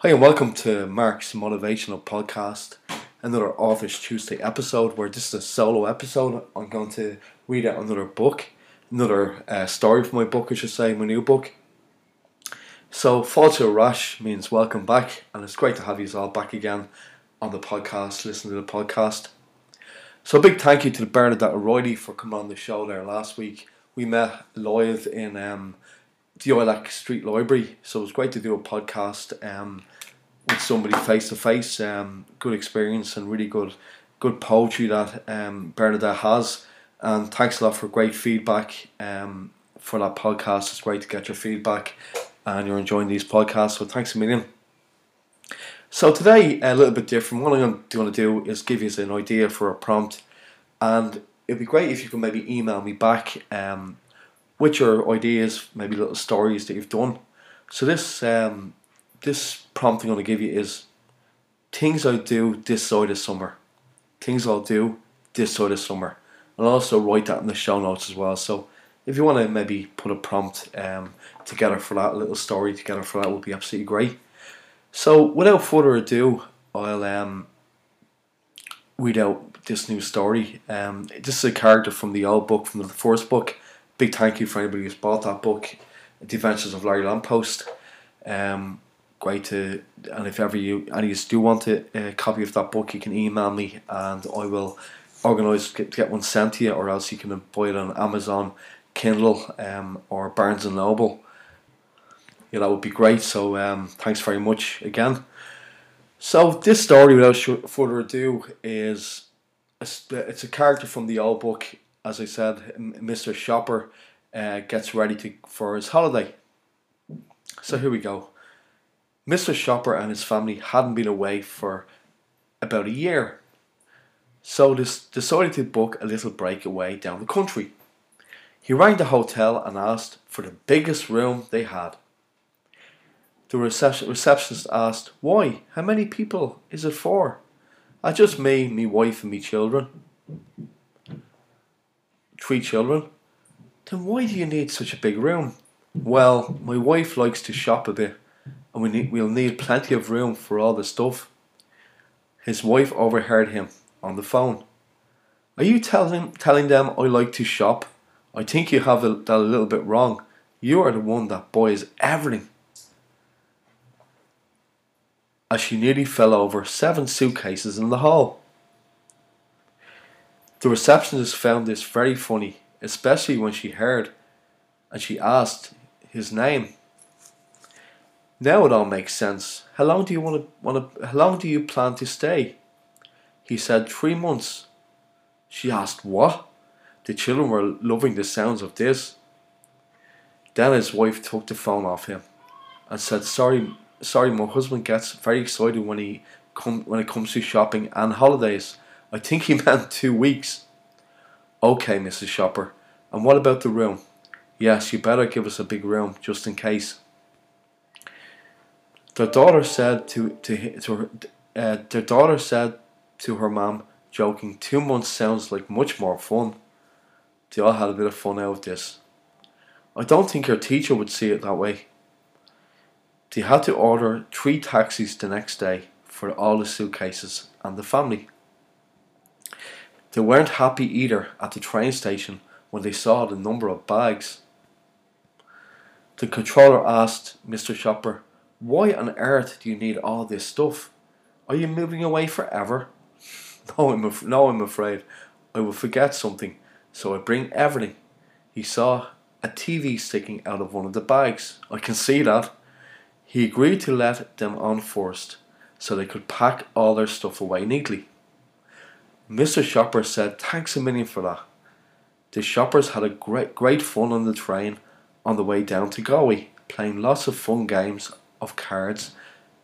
Hi, and welcome to Mark's Motivational Podcast, another Authors Tuesday episode where this is a solo episode. I'm going to read out another book, another uh, story from my book, I should say, my new book. So, Fáilte ar ais means welcome back, and it's great to have you all back again on the podcast, listening to the podcast. So, a big thank you to Bernadette O'Reilly for coming on the show there last week. We met live in um, the Ilac Street Library, so it was great to do a podcast um, with somebody face to face. Good experience and really good, good poetry that um, Bernadette has. And thanks a lot for great feedback um, for that podcast. It's great to get your feedback, and you're enjoying these podcasts. So thanks a million. So today, a little bit different. What I'm going to do is give you an idea for a prompt, and it'd be great if you could maybe email me back um, with your ideas, maybe little stories that you've done. So this um, this prompt I'm going to give you is things I'll do this side of summer. Things I'll do this side of summer. I'll also write that in the show notes as well. So if you want to maybe put a prompt um, together for that, little story together for that would be absolutely great. So without further ado, I'll um, read out this new story. Um, this is a character from the old book, from the first book. Big thank you for anybody who's bought that book, The Adventures of Larry Lamppost. Um, great to, and if ever you of you do want a, a copy of that book, you can email me and I will organise get, get one sent to you, or else you can buy it on Amazon, Kindle, um, or Barnes and Noble. Yeah, that would be great. So um, thanks very much again. So this story, without further ado, is a, it's a character from the old book. As I said, Mr. Shopper uh, gets ready to for his holiday. So here we go. Mr. Shopper and his family hadn't been away for about a year, so decided to book a little breakaway down the country. He rang the hotel and asked for the biggest room they had. The receptionist asked, Why? How many people is it for? I just me, me wife, and me children. Three children? Then why do you need such a big room? Well, my wife likes to shop a bit, and we need, we'll need plenty of room for all the stuff. His wife overheard him on the phone. Are you telling, telling them I like to shop? I think you have that a little bit wrong. You are the one that buys everything. As she nearly fell over seven suitcases in the hall. The receptionist found this very funny, especially when she heard and she asked his name. Now it all makes sense. How long do you want to want to how long do you plan to stay? He said three months. She asked what? The children were loving the sounds of this. Then his wife took the phone off him and said, Sorry sorry, my husband gets very excited when he come when it comes to shopping and holidays. I think he meant two weeks. Okay, Mrs. Shopper. And what about the room? Yes, you better give us a big room, just in case. Their daughter said to to, to her, uh, their daughter said to her mom, joking, two months sounds like much more fun. They all had a bit of fun out of this. I don't think her teacher would see it that way. They had to order three taxis the next day for all the suitcases and the family. They weren't happy either at the train station when they saw the number of bags. The controller asked Mr. Shopper, Why on earth do you need all this stuff? Are you moving away forever? No, I'm, af- no, I'm afraid. I will forget something, so I bring everything. He saw a TV sticking out of one of the bags. I can see that. He agreed to let them on first, so they could pack all their stuff away neatly. Mr. Shopper said thanks a million for that. The shoppers had a great, great fun on the train on the way down to Galway, playing lots of fun games of cards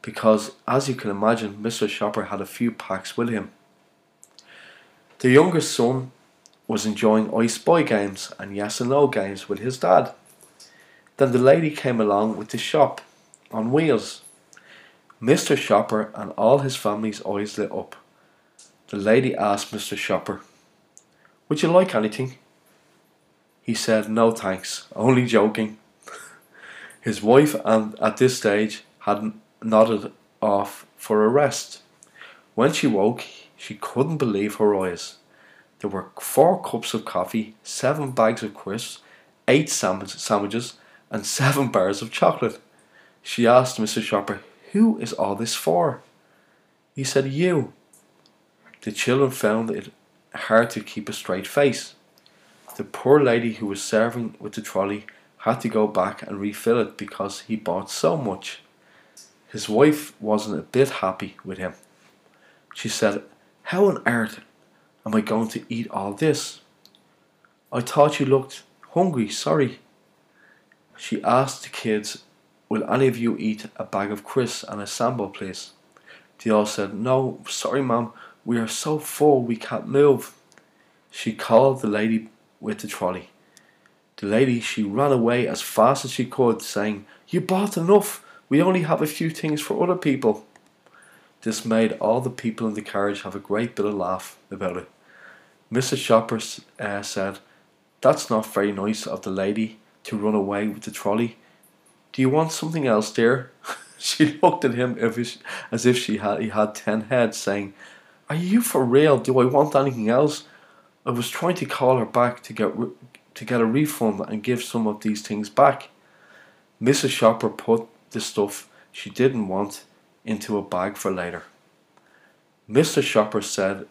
because, as you can imagine, Mr. Shopper had a few packs with him. The younger son was enjoying I boy games and yes and no games with his dad. Then the lady came along with the shop on wheels. Mr. Shopper and all his family's eyes lit up. The lady asked Mr. Shopper, Would you like anything? He said, No thanks, only joking. His wife, and at this stage, had nodded off for a rest. When she woke, she couldn't believe her eyes. There were four cups of coffee, seven bags of crisps, eight sandwiches, and seven bars of chocolate. She asked Mr. Shopper, Who is all this for? He said, You. The children found it hard to keep a straight face. The poor lady who was serving with the trolley had to go back and refill it because he bought so much. His wife wasn't a bit happy with him. She said, How on earth am I going to eat all this? I thought you looked hungry, sorry. She asked the kids, Will any of you eat a bag of crisps and a sambo, please? They all said, No, sorry, ma'am, we are so full we can't move. She called the lady with the trolley. The lady, she ran away as fast as she could, saying, You bought enough. We only have a few things for other people. This made all the people in the carriage have a great bit of laugh about it. Mrs. Shopper uh, said, That's not very nice of the lady to run away with the trolley. Do you want something else, dear? she looked at him as if she had he had ten heads, saying, "Are you for real? Do I want anything else?" I was trying to call her back to get to get a refund and give some of these things back. Mrs. Shopper put the stuff she didn't want into a bag for later. Mr. Shopper said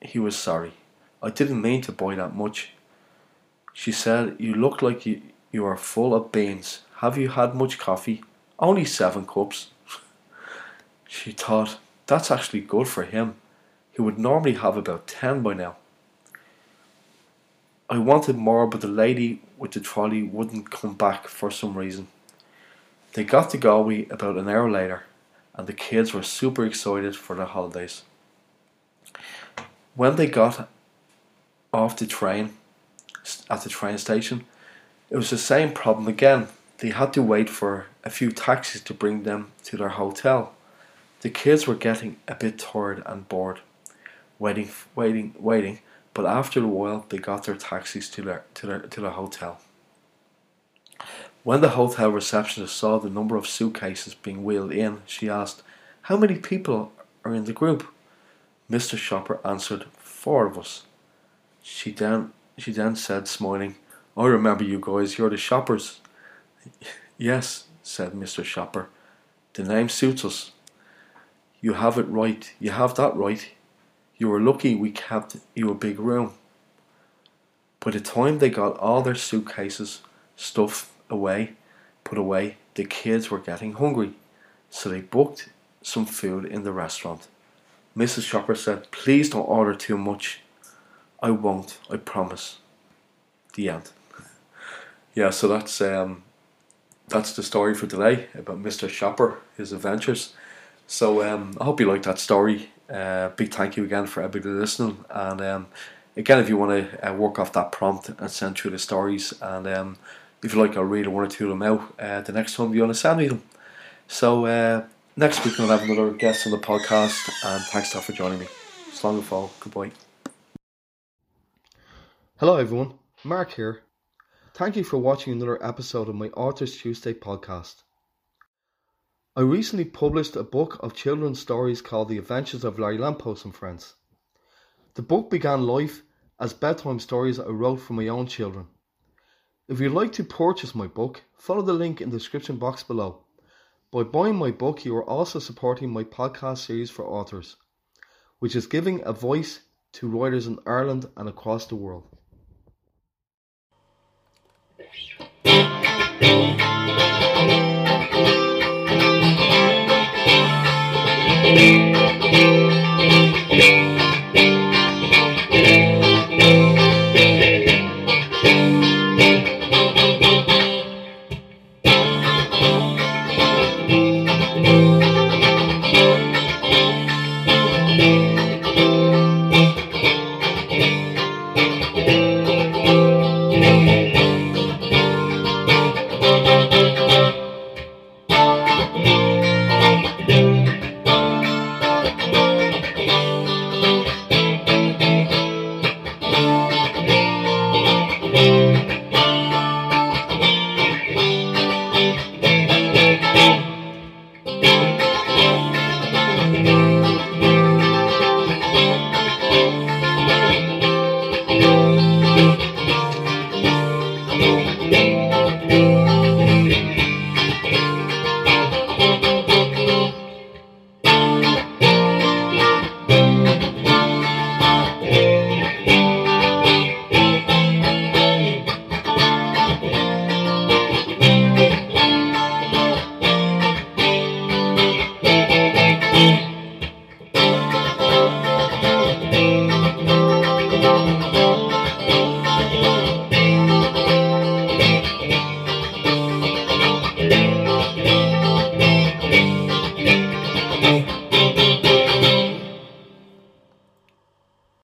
he was sorry. I didn't mean to buy that much. She said, You look like you, you are full of beans. Have you had much coffee? Only seven cups. she thought, that's actually good for him. He would normally have about ten by now. I wanted more, but the lady with the trolley wouldn't come back for some reason. They got to Galway about an hour later, and the kids were super excited for the holidays. When they got off the train at the train station, it was the same problem again they had to wait for a few taxis to bring them to their hotel. The kids were getting a bit tired and bored, waiting, waiting, waiting. But after a while, they got their taxis to their to their to their hotel. When the hotel receptionist saw the number of suitcases being wheeled in, she asked, "How many people are in the group?" Mr. Shopper answered, four of us." She then she then said, smiling, "I remember you guys. You're the shoppers." Yes, said Mr. Shopper. The name suits us. You have it right. You have that right. You were lucky we kept you a big room. By the time they got all their suitcases, stuff away, put away, the kids were getting hungry, so they booked some food in the restaurant. Mrs. Shopper said, Please don't order too much. I won't, I promise. The end. yeah, so that's um that's the story for today about Mr. Shopper, his adventures. So um, I hope you liked that story. Uh, big thank you again for everybody listening. And um, again, if you want to uh, work off that prompt and send through the stories, and um, if you like, I'll read one or two of them out uh, the next time you want to send me them. So uh, next week, we'll have another guest on the podcast. And thanks all for joining me. Long and fall. Goodbye. Hello, everyone. Mark here. Thank you for watching another episode of my Authors Tuesday podcast. I recently published a book of children's stories called The Adventures of Larry Lamppost and Friends. The book began life as bedtime stories I wrote for my own children. If you'd like to purchase my book, follow the link in the description box below. By buying my book, you are also supporting my podcast series for authors, which is giving a voice to writers in Ireland and across the world.